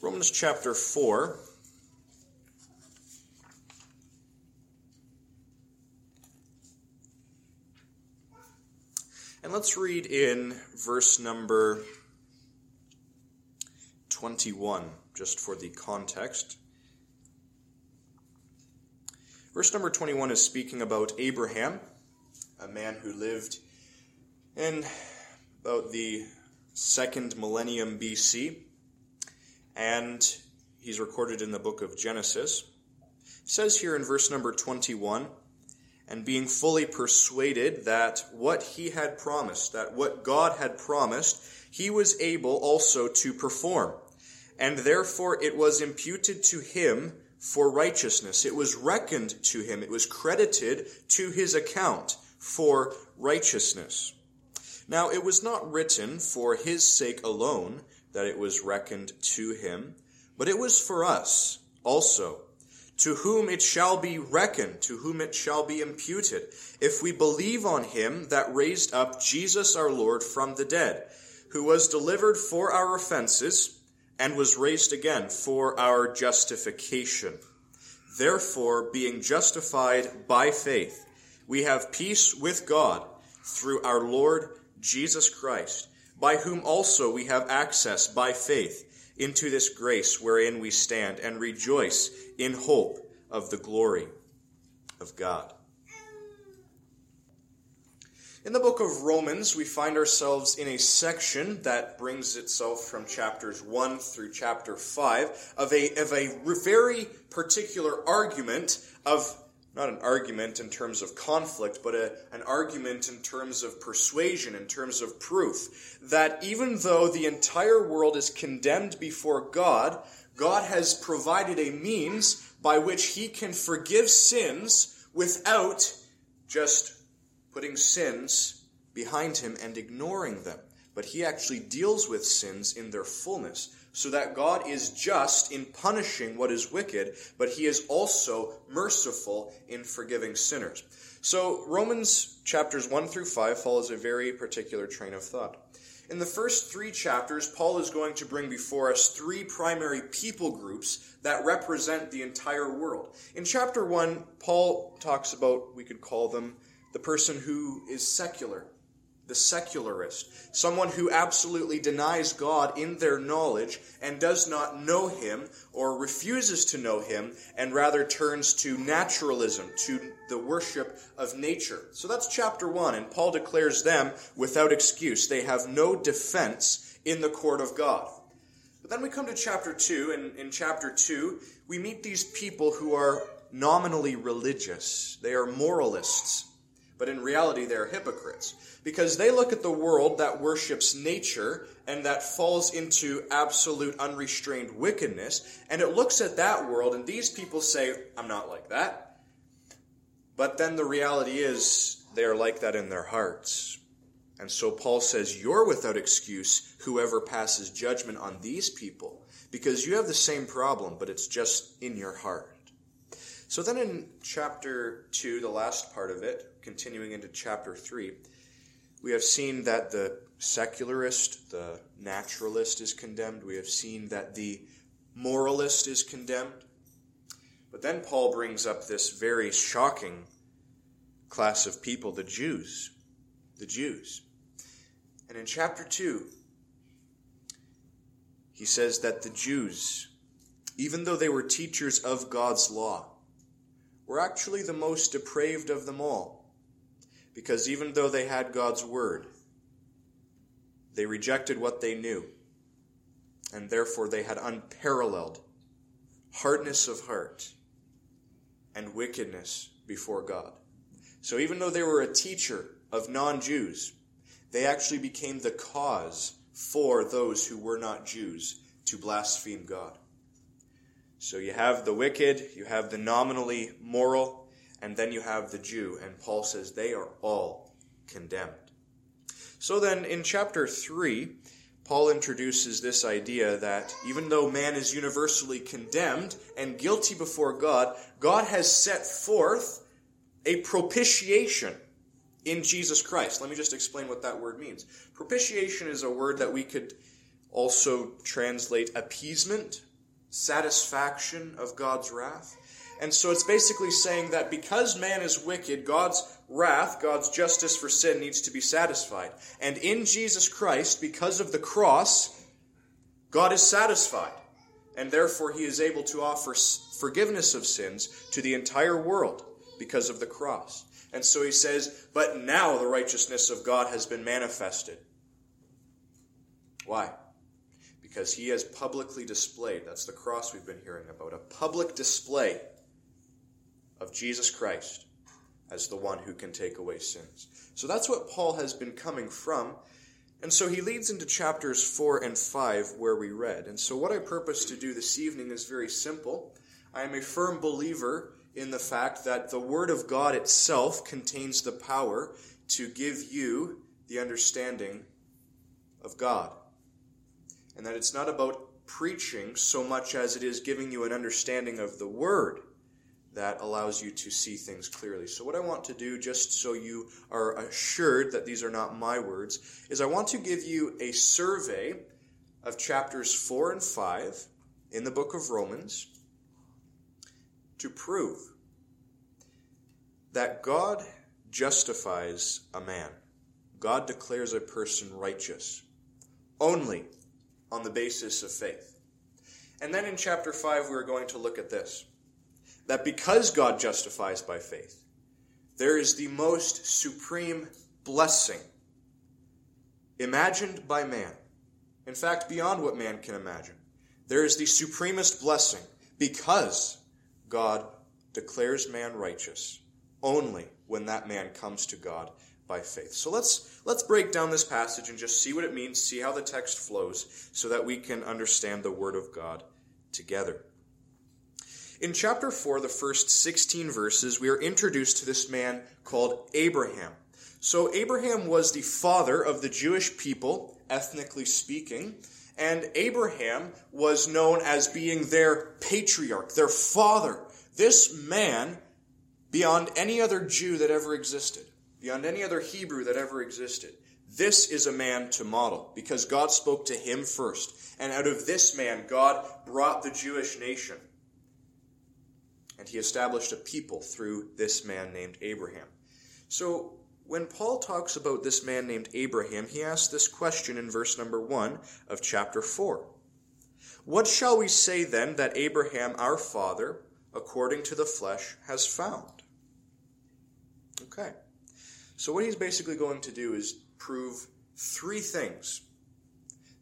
Romans chapter 4. And let's read in verse number 21, just for the context. Verse number 21 is speaking about Abraham, a man who lived in about the second millennium BC, and he's recorded in the book of Genesis. It says here in verse number 21 and being fully persuaded that what he had promised, that what God had promised, he was able also to perform. And therefore it was imputed to him for righteousness. It was reckoned to him, it was credited to his account for righteousness. Now, it was not written for his sake alone that it was reckoned to him, but it was for us also, to whom it shall be reckoned, to whom it shall be imputed, if we believe on him that raised up Jesus our Lord from the dead, who was delivered for our offenses and was raised again for our justification. Therefore, being justified by faith, we have peace with God through our Lord Jesus Christ, by whom also we have access by faith into this grace wherein we stand and rejoice in hope of the glory of God. In the book of Romans, we find ourselves in a section that brings itself from chapters 1 through chapter 5 of a, of a very particular argument of not an argument in terms of conflict, but a, an argument in terms of persuasion, in terms of proof, that even though the entire world is condemned before God, God has provided a means by which he can forgive sins without just putting sins behind him and ignoring them. But he actually deals with sins in their fullness so that God is just in punishing what is wicked, but he is also merciful in forgiving sinners. So Romans chapters 1 through 5 follows a very particular train of thought. In the first three chapters, Paul is going to bring before us three primary people groups that represent the entire world. In chapter 1, Paul talks about, we could call them, the person who is secular, the secularist, someone who absolutely denies God in their knowledge and does not know Him or refuses to know Him and rather turns to naturalism, to the worship of nature. So that's chapter one, and Paul declares them without excuse. They have no defense in the court of God. But then we come to chapter two, and in chapter two, we meet these people who are nominally religious, they are moralists but in reality they are hypocrites. Because they look at the world that worships nature and that falls into absolute unrestrained wickedness and it looks at that world and these people say i'm not like that. But then the reality is they are like that in their hearts. And so paul says you're without excuse whoever passes judgment on these people because you have the same problem but it's just in your heart. So then in chapter 2 the last part of it continuing into chapter 3, we have seen that the secularist, the naturalist is condemned. We have seen that the moralist is condemned. But then Paul brings up this very shocking class of people, the Jews. The Jews. And in chapter 2, he says that the Jews, even though they were teachers of God's law, were actually the most depraved of them all. Because even though they had God's word, they rejected what they knew. And therefore they had unparalleled hardness of heart and wickedness before God. So even though they were a teacher of non Jews, they actually became the cause for those who were not Jews to blaspheme God. So you have the wicked, you have the nominally moral, and then you have the Jew, and Paul says they are all condemned. So then, in chapter 3, Paul introduces this idea that even though man is universally condemned and guilty before God, God has set forth a propitiation in Jesus Christ. Let me just explain what that word means. Propitiation is a word that we could also translate appeasement satisfaction of God's wrath. And so it's basically saying that because man is wicked, God's wrath, God's justice for sin needs to be satisfied. And in Jesus Christ, because of the cross, God is satisfied. And therefore, he is able to offer forgiveness of sins to the entire world because of the cross. And so he says, But now the righteousness of God has been manifested. Why? Because he has publicly displayed, that's the cross we've been hearing about, a public display of Jesus Christ as the one who can take away sins. So that's what Paul has been coming from. And so he leads into chapters 4 and 5 where we read. And so what I purpose to do this evening is very simple. I am a firm believer in the fact that the Word of God itself contains the power to give you the understanding of God. And that it's not about preaching so much as it is giving you an understanding of the Word that allows you to see things clearly. So, what I want to do, just so you are assured that these are not my words, is I want to give you a survey of chapters 4 and 5 in the book of Romans to prove that God justifies a man. God declares a person righteous only on the basis of faith. And then in chapter 5, we're going to look at this that because God justifies by faith, there is the most supreme blessing imagined by man. In fact, beyond what man can imagine. There is the supremest blessing because God declares man righteous only when that man comes to God by faith. So let's let's break down this passage and just see what it means, see how the text flows so that we can understand the word of God together. In chapter 4, the first 16 verses, we are introduced to this man called Abraham. So, Abraham was the father of the Jewish people, ethnically speaking, and Abraham was known as being their patriarch, their father. This man, beyond any other Jew that ever existed, beyond any other Hebrew that ever existed, this is a man to model because God spoke to him first. And out of this man, God brought the Jewish nation and he established a people through this man named Abraham. So, when Paul talks about this man named Abraham, he asks this question in verse number 1 of chapter 4. What shall we say then that Abraham, our father, according to the flesh, has found? Okay. So, what he's basically going to do is prove three things.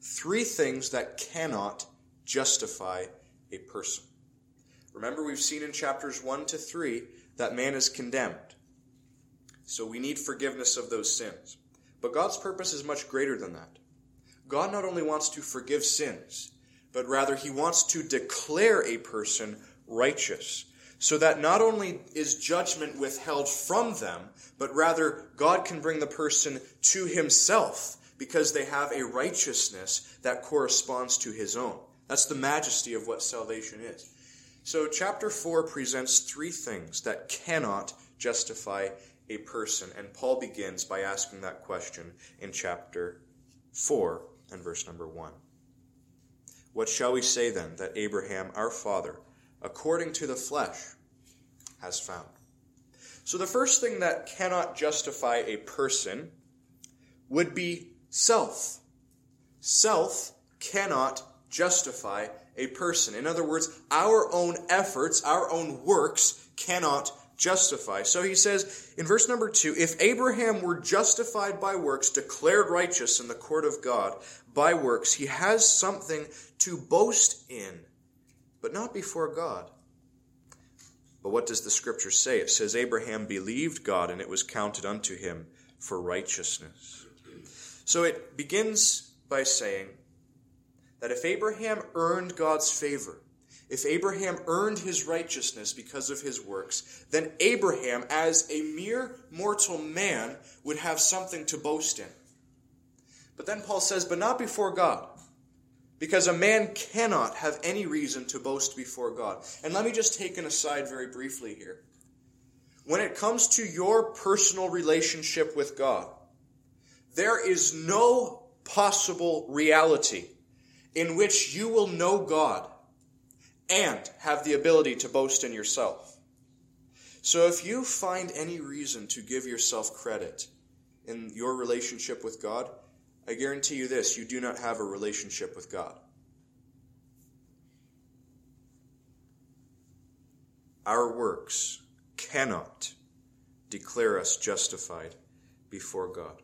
Three things that cannot justify a person. Remember, we've seen in chapters 1 to 3 that man is condemned. So we need forgiveness of those sins. But God's purpose is much greater than that. God not only wants to forgive sins, but rather he wants to declare a person righteous. So that not only is judgment withheld from them, but rather God can bring the person to himself because they have a righteousness that corresponds to his own. That's the majesty of what salvation is. So, chapter 4 presents three things that cannot justify a person. And Paul begins by asking that question in chapter 4 and verse number 1. What shall we say then that Abraham, our father, according to the flesh, has found? So, the first thing that cannot justify a person would be self. Self cannot justify a person. In other words, our own efforts, our own works cannot justify. So he says in verse number two if Abraham were justified by works, declared righteous in the court of God by works, he has something to boast in, but not before God. But what does the scripture say? It says, Abraham believed God, and it was counted unto him for righteousness. So it begins by saying, that if Abraham earned God's favor, if Abraham earned his righteousness because of his works, then Abraham, as a mere mortal man, would have something to boast in. But then Paul says, but not before God. Because a man cannot have any reason to boast before God. And let me just take an aside very briefly here. When it comes to your personal relationship with God, there is no possible reality in which you will know God and have the ability to boast in yourself. So if you find any reason to give yourself credit in your relationship with God, I guarantee you this you do not have a relationship with God. Our works cannot declare us justified before God.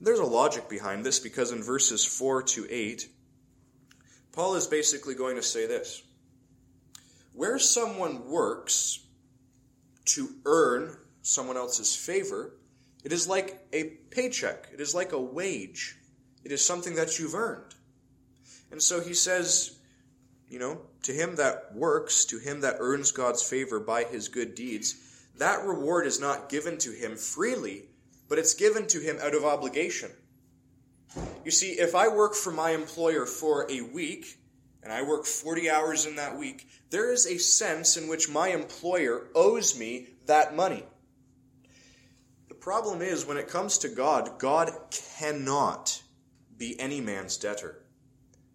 There's a logic behind this because in verses 4 to 8, Paul is basically going to say this Where someone works to earn someone else's favor, it is like a paycheck, it is like a wage, it is something that you've earned. And so he says, you know, to him that works, to him that earns God's favor by his good deeds, that reward is not given to him freely, but it's given to him out of obligation. You see, if I work for my employer for a week, and I work 40 hours in that week, there is a sense in which my employer owes me that money. The problem is, when it comes to God, God cannot be any man's debtor.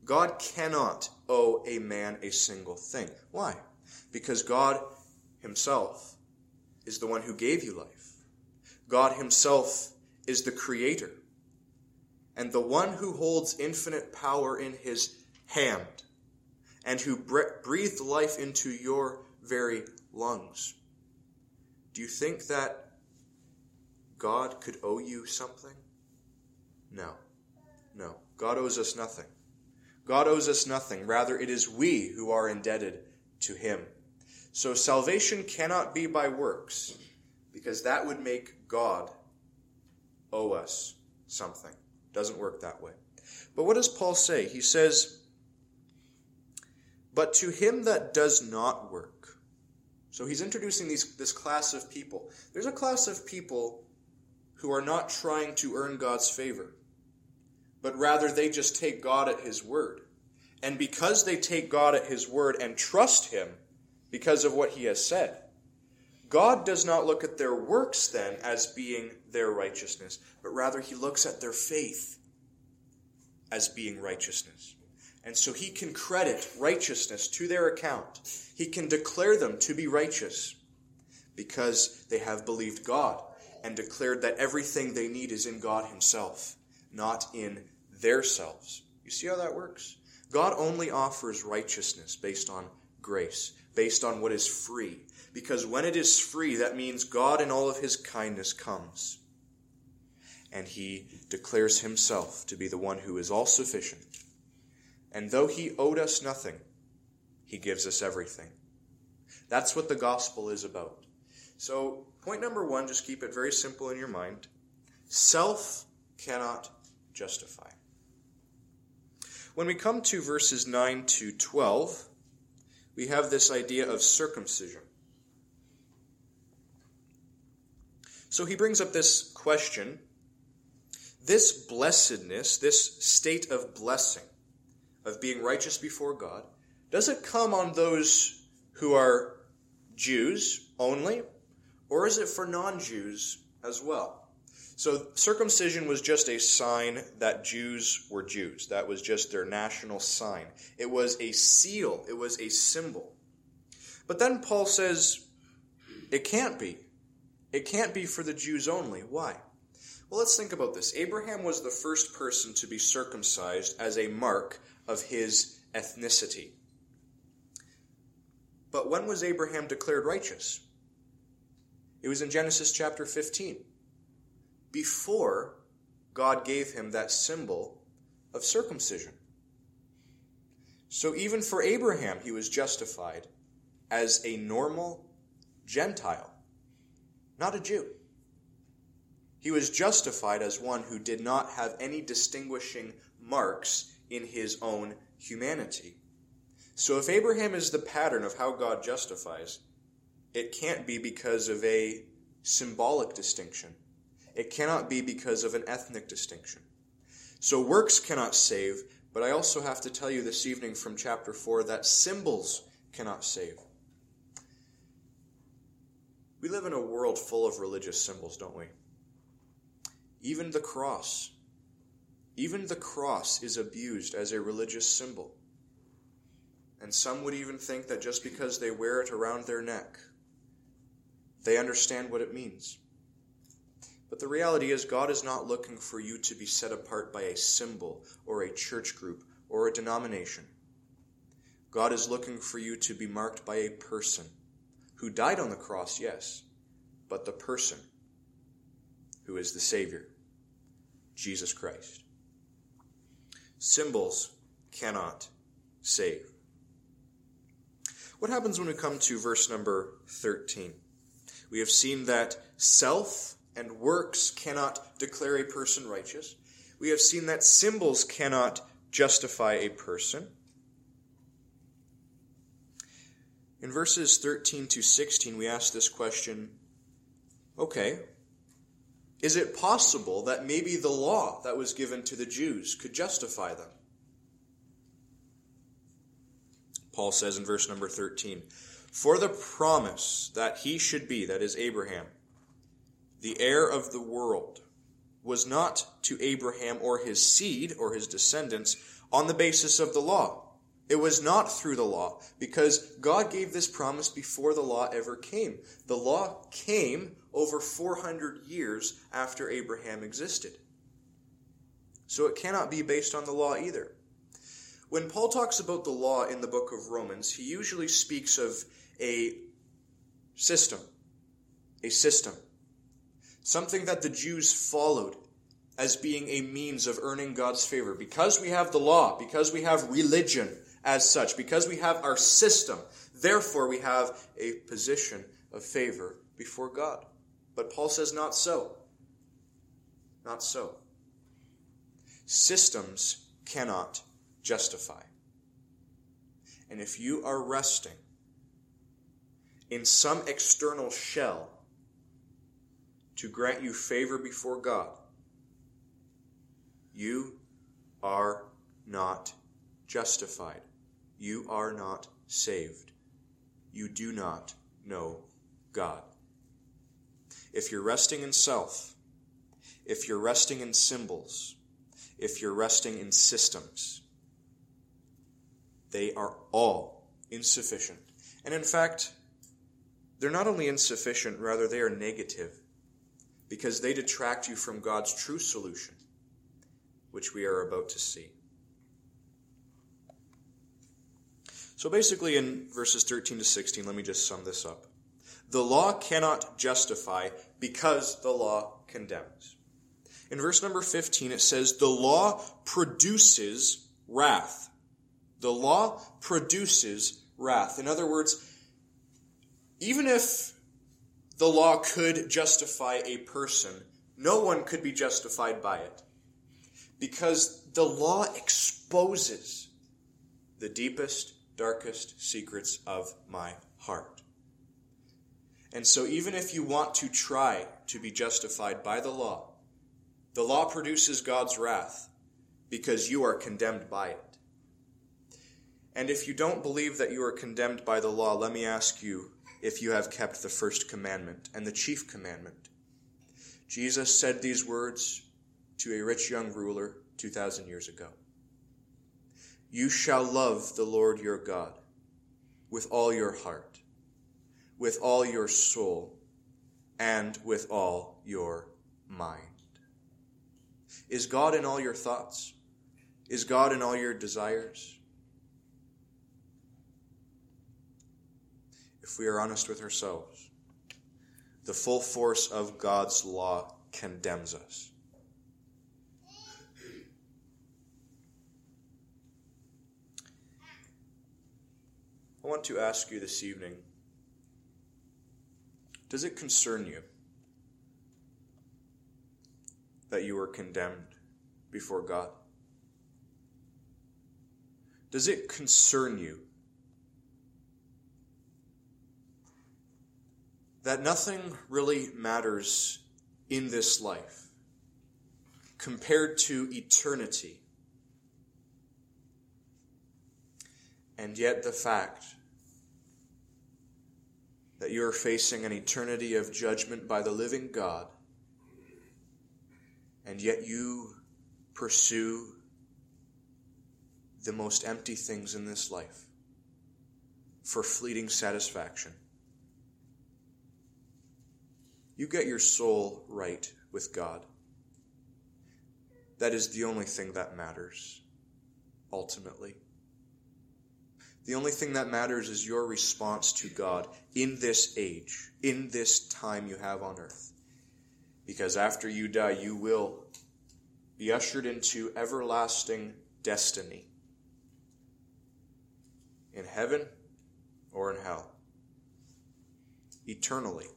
God cannot owe a man a single thing. Why? Because God Himself is the one who gave you life. God Himself is the Creator and the one who holds infinite power in His hand and who breathed life into your very lungs. Do you think that God could owe you something? No. No. God owes us nothing. God owes us nothing. Rather, it is we who are indebted to Him. So salvation cannot be by works, because that would make God owe us something. Doesn't work that way. But what does Paul say? He says, But to him that does not work. So he's introducing these, this class of people. There's a class of people who are not trying to earn God's favor but rather they just take God at His word. And because they take God at His word and trust Him because of what He has said, God does not look at their works then as being their righteousness, but rather He looks at their faith as being righteousness. And so He can credit righteousness to their account. He can declare them to be righteous because they have believed God and declared that everything they need is in God Himself, not in their selves. You see how that works? God only offers righteousness based on grace, based on what is free. Because when it is free, that means God in all of his kindness comes. And he declares himself to be the one who is all sufficient. And though he owed us nothing, he gives us everything. That's what the gospel is about. So, point number one, just keep it very simple in your mind. Self cannot justify. When we come to verses 9 to 12, we have this idea of circumcision. So he brings up this question this blessedness, this state of blessing, of being righteous before God, does it come on those who are Jews only, or is it for non Jews as well? So circumcision was just a sign that Jews were Jews. That was just their national sign. It was a seal, it was a symbol. But then Paul says it can't be. It can't be for the Jews only. Why? Well, let's think about this. Abraham was the first person to be circumcised as a mark of his ethnicity. But when was Abraham declared righteous? It was in Genesis chapter 15 before God gave him that symbol of circumcision. So even for Abraham, he was justified as a normal Gentile, not a Jew. He was justified as one who did not have any distinguishing marks in his own humanity. So if Abraham is the pattern of how God justifies, it can't be because of a symbolic distinction. It cannot be because of an ethnic distinction. So works cannot save, but I also have to tell you this evening from chapter 4 that symbols cannot save. We live in a world full of religious symbols, don't we? Even the cross. Even the cross is abused as a religious symbol. And some would even think that just because they wear it around their neck, they understand what it means. But the reality is, God is not looking for you to be set apart by a symbol or a church group or a denomination. God is looking for you to be marked by a person who died on the cross, yes, but the person who is the Savior, Jesus Christ. Symbols cannot save. What happens when we come to verse number 13? We have seen that self and works cannot declare a person righteous. We have seen that symbols cannot justify a person. In verses 13 to 16, we ask this question okay, is it possible that maybe the law that was given to the Jews could justify them? Paul says in verse number 13, For the promise that he should be, that is Abraham, the heir of the world, was not to Abraham or his seed or his descendants on the basis of the law. It was not through the law, because God gave this promise before the law ever came. The law came over 400 years after Abraham existed. So it cannot be based on the law either. When Paul talks about the law in the book of Romans, he usually speaks of a system. A system. Something that the Jews followed as being a means of earning God's favor. Because we have the law, because we have religion as such, because we have our system, therefore we have a position of favor before God. But Paul says, not so. Not so. Systems cannot justify. And if you are resting in some external shell to grant you favor before God, you are not justified. You are not saved. You do not know God. If you're resting in self, if you're resting in symbols, if you're resting in systems, they are all insufficient. And in fact, they're not only insufficient, rather, they are negative because they detract you from God's true solution, which we are about to see. So basically, in verses 13 to 16, let me just sum this up. The law cannot justify because the law condemns. In verse number 15, it says, The law produces wrath. The law produces wrath. In other words, even if the law could justify a person, no one could be justified by it. Because the law exposes the deepest, darkest secrets of my heart. And so, even if you want to try to be justified by the law, the law produces God's wrath because you are condemned by it. And if you don't believe that you are condemned by the law, let me ask you if you have kept the first commandment and the chief commandment. Jesus said these words to a rich young ruler 2,000 years ago You shall love the Lord your God with all your heart, with all your soul, and with all your mind. Is God in all your thoughts? Is God in all your desires? if we are honest with ourselves, the full force of God's law condemns us. I want to ask you this evening Does it concern you that you are condemned before God? Does it concern you that nothing really matters in this life compared to eternity. And yet, the fact that you are facing an eternity of judgment by the living God, and yet you pursue the most empty things in this life for fleeting satisfaction. You get your soul right with God. That is the only thing that matters, ultimately. The only thing that matters is your response to God in this age, in this time you have on earth. Because after you die, you will be ushered into everlasting destiny in heaven or in hell, eternally.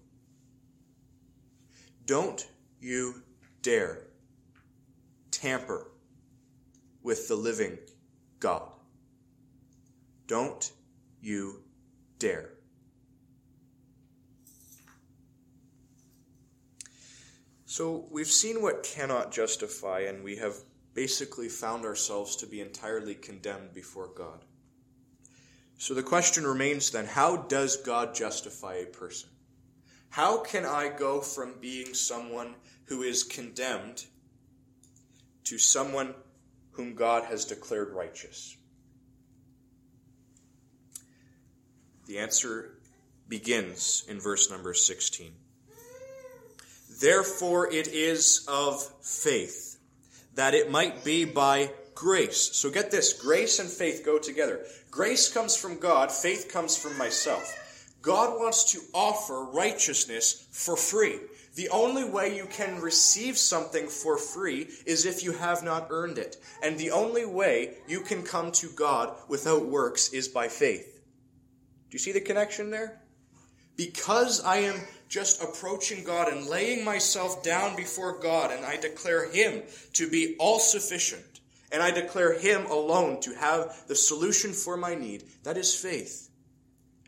Don't you dare tamper with the living God. Don't you dare. So we've seen what cannot justify, and we have basically found ourselves to be entirely condemned before God. So the question remains then how does God justify a person? How can I go from being someone who is condemned to someone whom God has declared righteous? The answer begins in verse number 16. Therefore, it is of faith, that it might be by grace. So get this grace and faith go together. Grace comes from God, faith comes from myself. God wants to offer righteousness for free. The only way you can receive something for free is if you have not earned it. And the only way you can come to God without works is by faith. Do you see the connection there? Because I am just approaching God and laying myself down before God, and I declare Him to be all sufficient, and I declare Him alone to have the solution for my need, that is faith.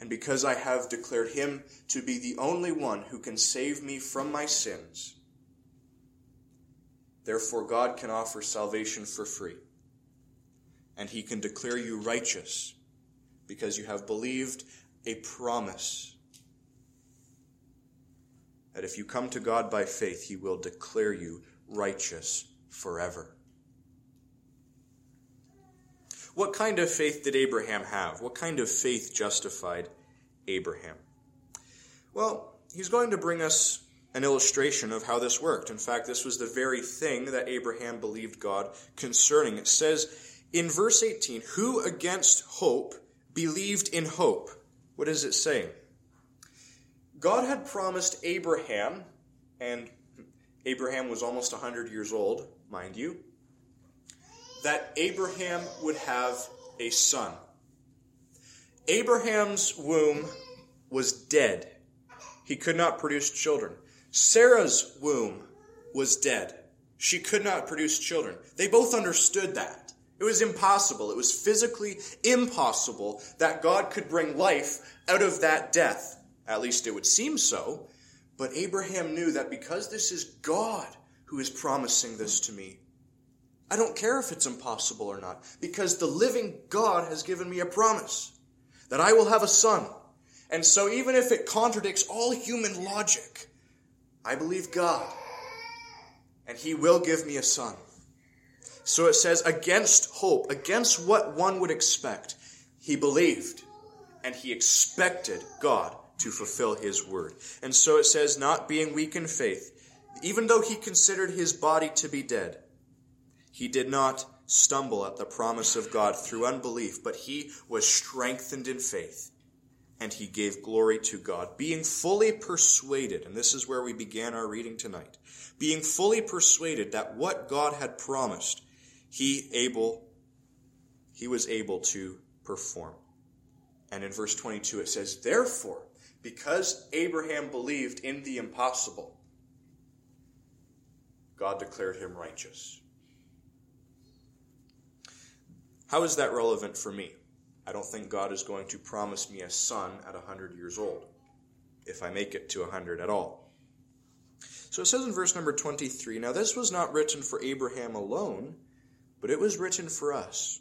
And because I have declared Him to be the only one who can save me from my sins, therefore God can offer salvation for free. And He can declare you righteous because you have believed a promise that if you come to God by faith, He will declare you righteous forever. What kind of faith did Abraham have? What kind of faith justified Abraham? Well, he's going to bring us an illustration of how this worked. In fact, this was the very thing that Abraham believed God concerning. It says in verse 18, Who against hope believed in hope? What is it saying? God had promised Abraham, and Abraham was almost 100 years old, mind you, that Abraham would have a son. Abraham's womb was dead. He could not produce children. Sarah's womb was dead. She could not produce children. They both understood that. It was impossible. It was physically impossible that God could bring life out of that death. At least it would seem so. But Abraham knew that because this is God who is promising this to me, I don't care if it's impossible or not, because the living God has given me a promise that I will have a son. And so, even if it contradicts all human logic, I believe God, and He will give me a son. So it says, against hope, against what one would expect, he believed, and he expected God to fulfill his word. And so it says, not being weak in faith, even though he considered his body to be dead, he did not stumble at the promise of God through unbelief, but he was strengthened in faith and he gave glory to God, being fully persuaded, and this is where we began our reading tonight, being fully persuaded that what God had promised, he able he was able to perform. And in verse 22 it says, Therefore, because Abraham believed in the impossible, God declared him righteous. How is that relevant for me? I don't think God is going to promise me a son at 100 years old, if I make it to 100 at all. So it says in verse number 23 Now this was not written for Abraham alone, but it was written for us.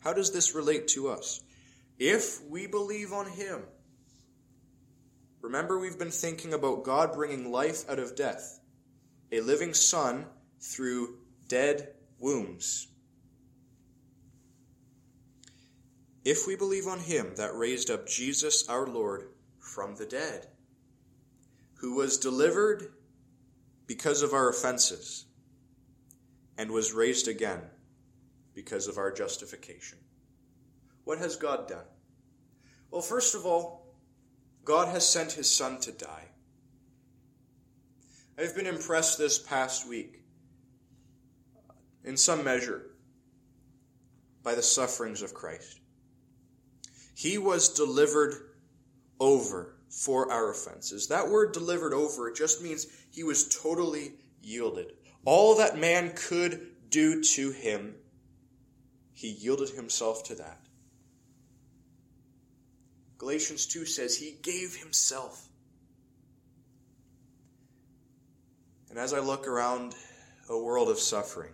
How does this relate to us? If we believe on him, Remember, we've been thinking about God bringing life out of death, a living son through dead wombs. if we believe on him that raised up Jesus our Lord from the dead, who was delivered because of our offenses and was raised again because of our justification. What has God done? Well, first of all, God has sent his Son to die. I've been impressed this past week, in some measure, by the sufferings of Christ. He was delivered over for our offenses. That word delivered over, it just means he was totally yielded. All that man could do to him, he yielded himself to that. Galatians 2 says he gave himself. And as I look around a world of suffering,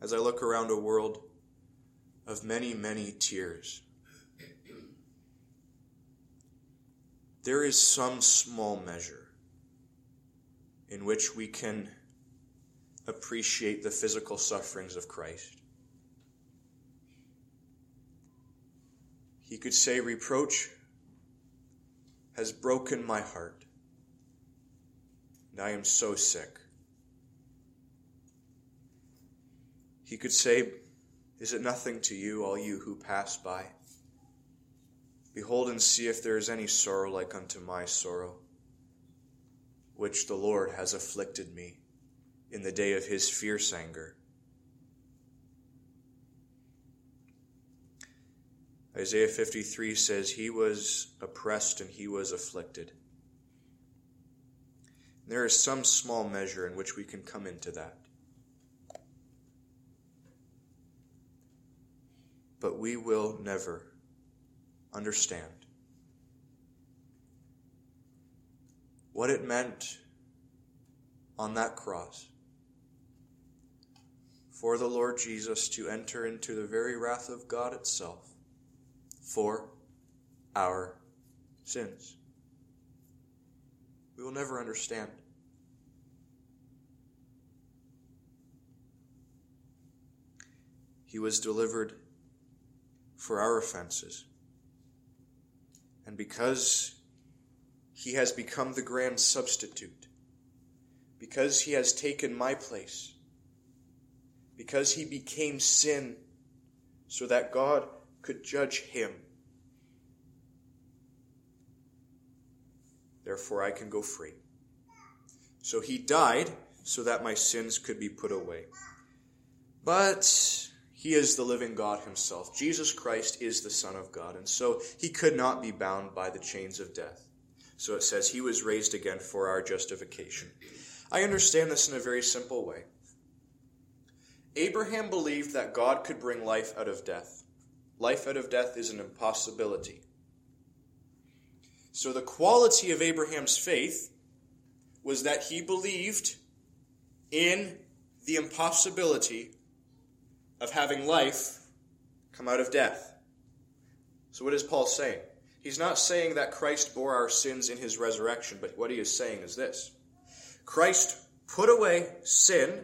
as I look around a world of many, many tears, there is some small measure in which we can appreciate the physical sufferings of Christ. He could say, Reproach has broken my heart, and I am so sick. He could say, Is it nothing to you, all you who pass by? Behold and see if there is any sorrow like unto my sorrow, which the Lord has afflicted me in the day of his fierce anger. Isaiah 53 says, He was oppressed and he was afflicted. There is some small measure in which we can come into that. But we will never understand what it meant on that cross for the Lord Jesus to enter into the very wrath of God itself for our sins. We will never understand. He was delivered for our offenses. And because he has become the grand substitute, because he has taken my place, because he became sin so that God could judge him. Therefore, I can go free. So he died so that my sins could be put away. But he is the living God himself. Jesus Christ is the Son of God, and so he could not be bound by the chains of death. So it says he was raised again for our justification. I understand this in a very simple way. Abraham believed that God could bring life out of death. Life out of death is an impossibility. So the quality of Abraham's faith was that he believed in the impossibility of having life come out of death. So, what is Paul saying? He's not saying that Christ bore our sins in his resurrection, but what he is saying is this Christ put away sin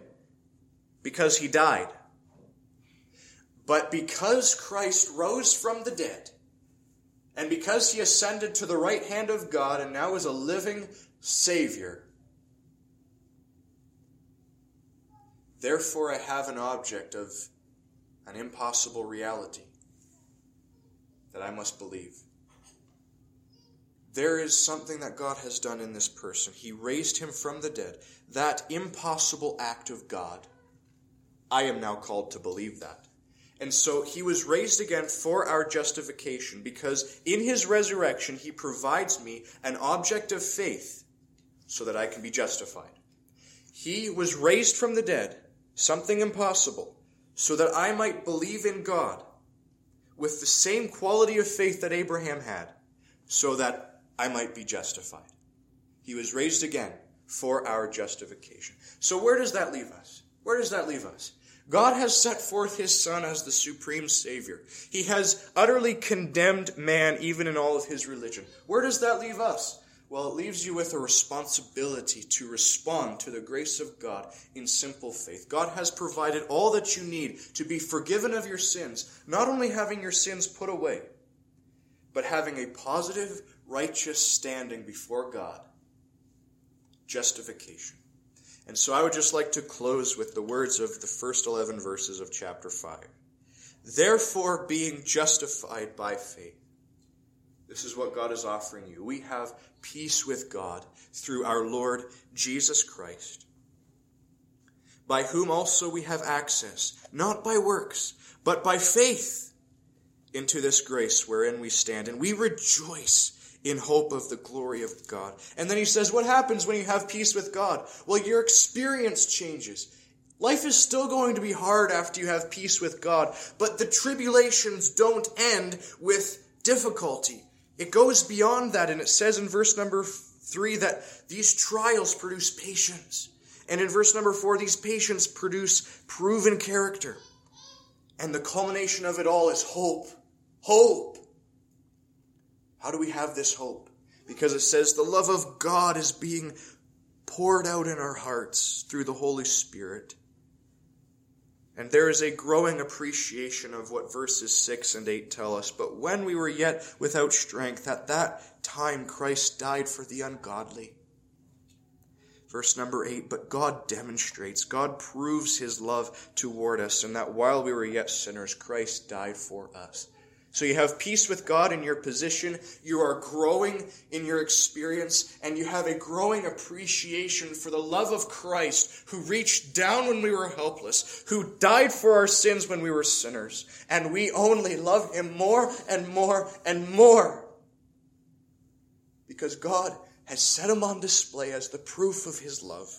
because he died. But because Christ rose from the dead, and because he ascended to the right hand of God and now is a living Savior, therefore I have an object of an impossible reality that I must believe. There is something that God has done in this person. He raised him from the dead. That impossible act of God, I am now called to believe that. And so he was raised again for our justification because in his resurrection he provides me an object of faith so that I can be justified. He was raised from the dead, something impossible so that I might believe in God with the same quality of faith that Abraham had, so that I might be justified. He was raised again for our justification. So, where does that leave us? Where does that leave us? God has set forth his Son as the supreme Savior. He has utterly condemned man, even in all of his religion. Where does that leave us? Well, it leaves you with a responsibility to respond to the grace of God in simple faith. God has provided all that you need to be forgiven of your sins, not only having your sins put away, but having a positive, righteous standing before God. Justification. And so I would just like to close with the words of the first 11 verses of chapter 5. Therefore, being justified by faith. This is what God is offering you. We have peace with God through our Lord Jesus Christ, by whom also we have access, not by works, but by faith into this grace wherein we stand. And we rejoice in hope of the glory of God. And then he says, What happens when you have peace with God? Well, your experience changes. Life is still going to be hard after you have peace with God, but the tribulations don't end with difficulty. It goes beyond that, and it says in verse number three that these trials produce patience. And in verse number four, these patience produce proven character. And the culmination of it all is hope. Hope. How do we have this hope? Because it says the love of God is being poured out in our hearts through the Holy Spirit. And there is a growing appreciation of what verses 6 and 8 tell us. But when we were yet without strength, at that time Christ died for the ungodly. Verse number 8 But God demonstrates, God proves his love toward us, and that while we were yet sinners, Christ died for us. So you have peace with God in your position, you are growing in your experience, and you have a growing appreciation for the love of Christ who reached down when we were helpless, who died for our sins when we were sinners, and we only love him more and more and more. Because God has set him on display as the proof of his love.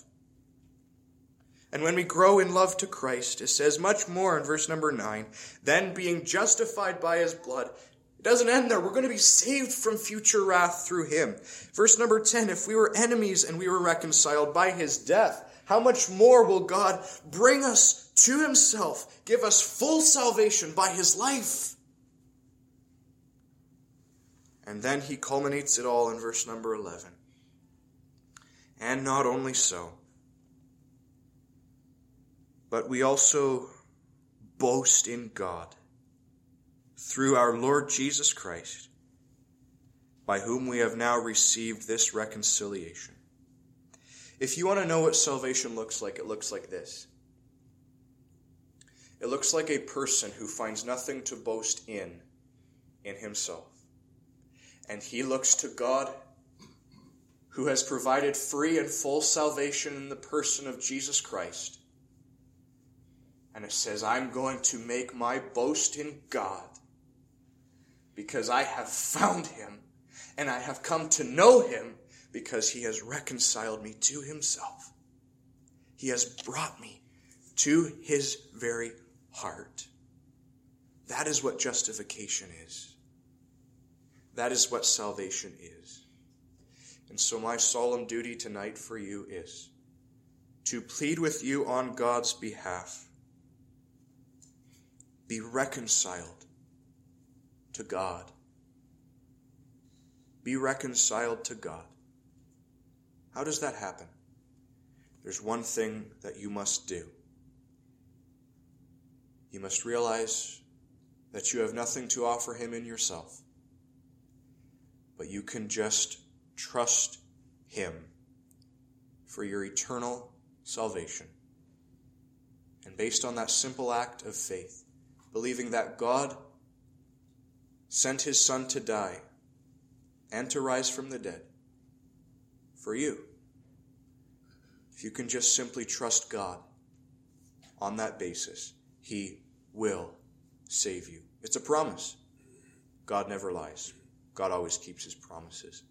And when we grow in love to Christ, it says much more in verse number 9, then being justified by his blood. It doesn't end there. We're going to be saved from future wrath through him. Verse number 10, if we were enemies and we were reconciled by his death, how much more will God bring us to himself, give us full salvation by his life? And then he culminates it all in verse number 11. And not only so, but we also boast in God through our Lord Jesus Christ, by whom we have now received this reconciliation. If you want to know what salvation looks like, it looks like this. It looks like a person who finds nothing to boast in in himself. And he looks to God who has provided free and full salvation in the person of Jesus Christ and it says, I'm going to make my boast in God because I have found him and I have come to know him because he has reconciled me to himself. He has brought me to his very heart. That is what justification is. That is what salvation is. And so, my solemn duty tonight for you is to plead with you on God's behalf be reconciled to God. Be reconciled to God. How does that happen? There's one thing that you must do. You must realize that you have nothing to offer Him in yourself, but you can just trust Him for your eternal salvation. And based on that simple act of faith, believing that God sent his Son to die and to rise from the dead for you. If you can just simply trust God on that basis, he will save you. It's a promise. God never lies. God always keeps his promises.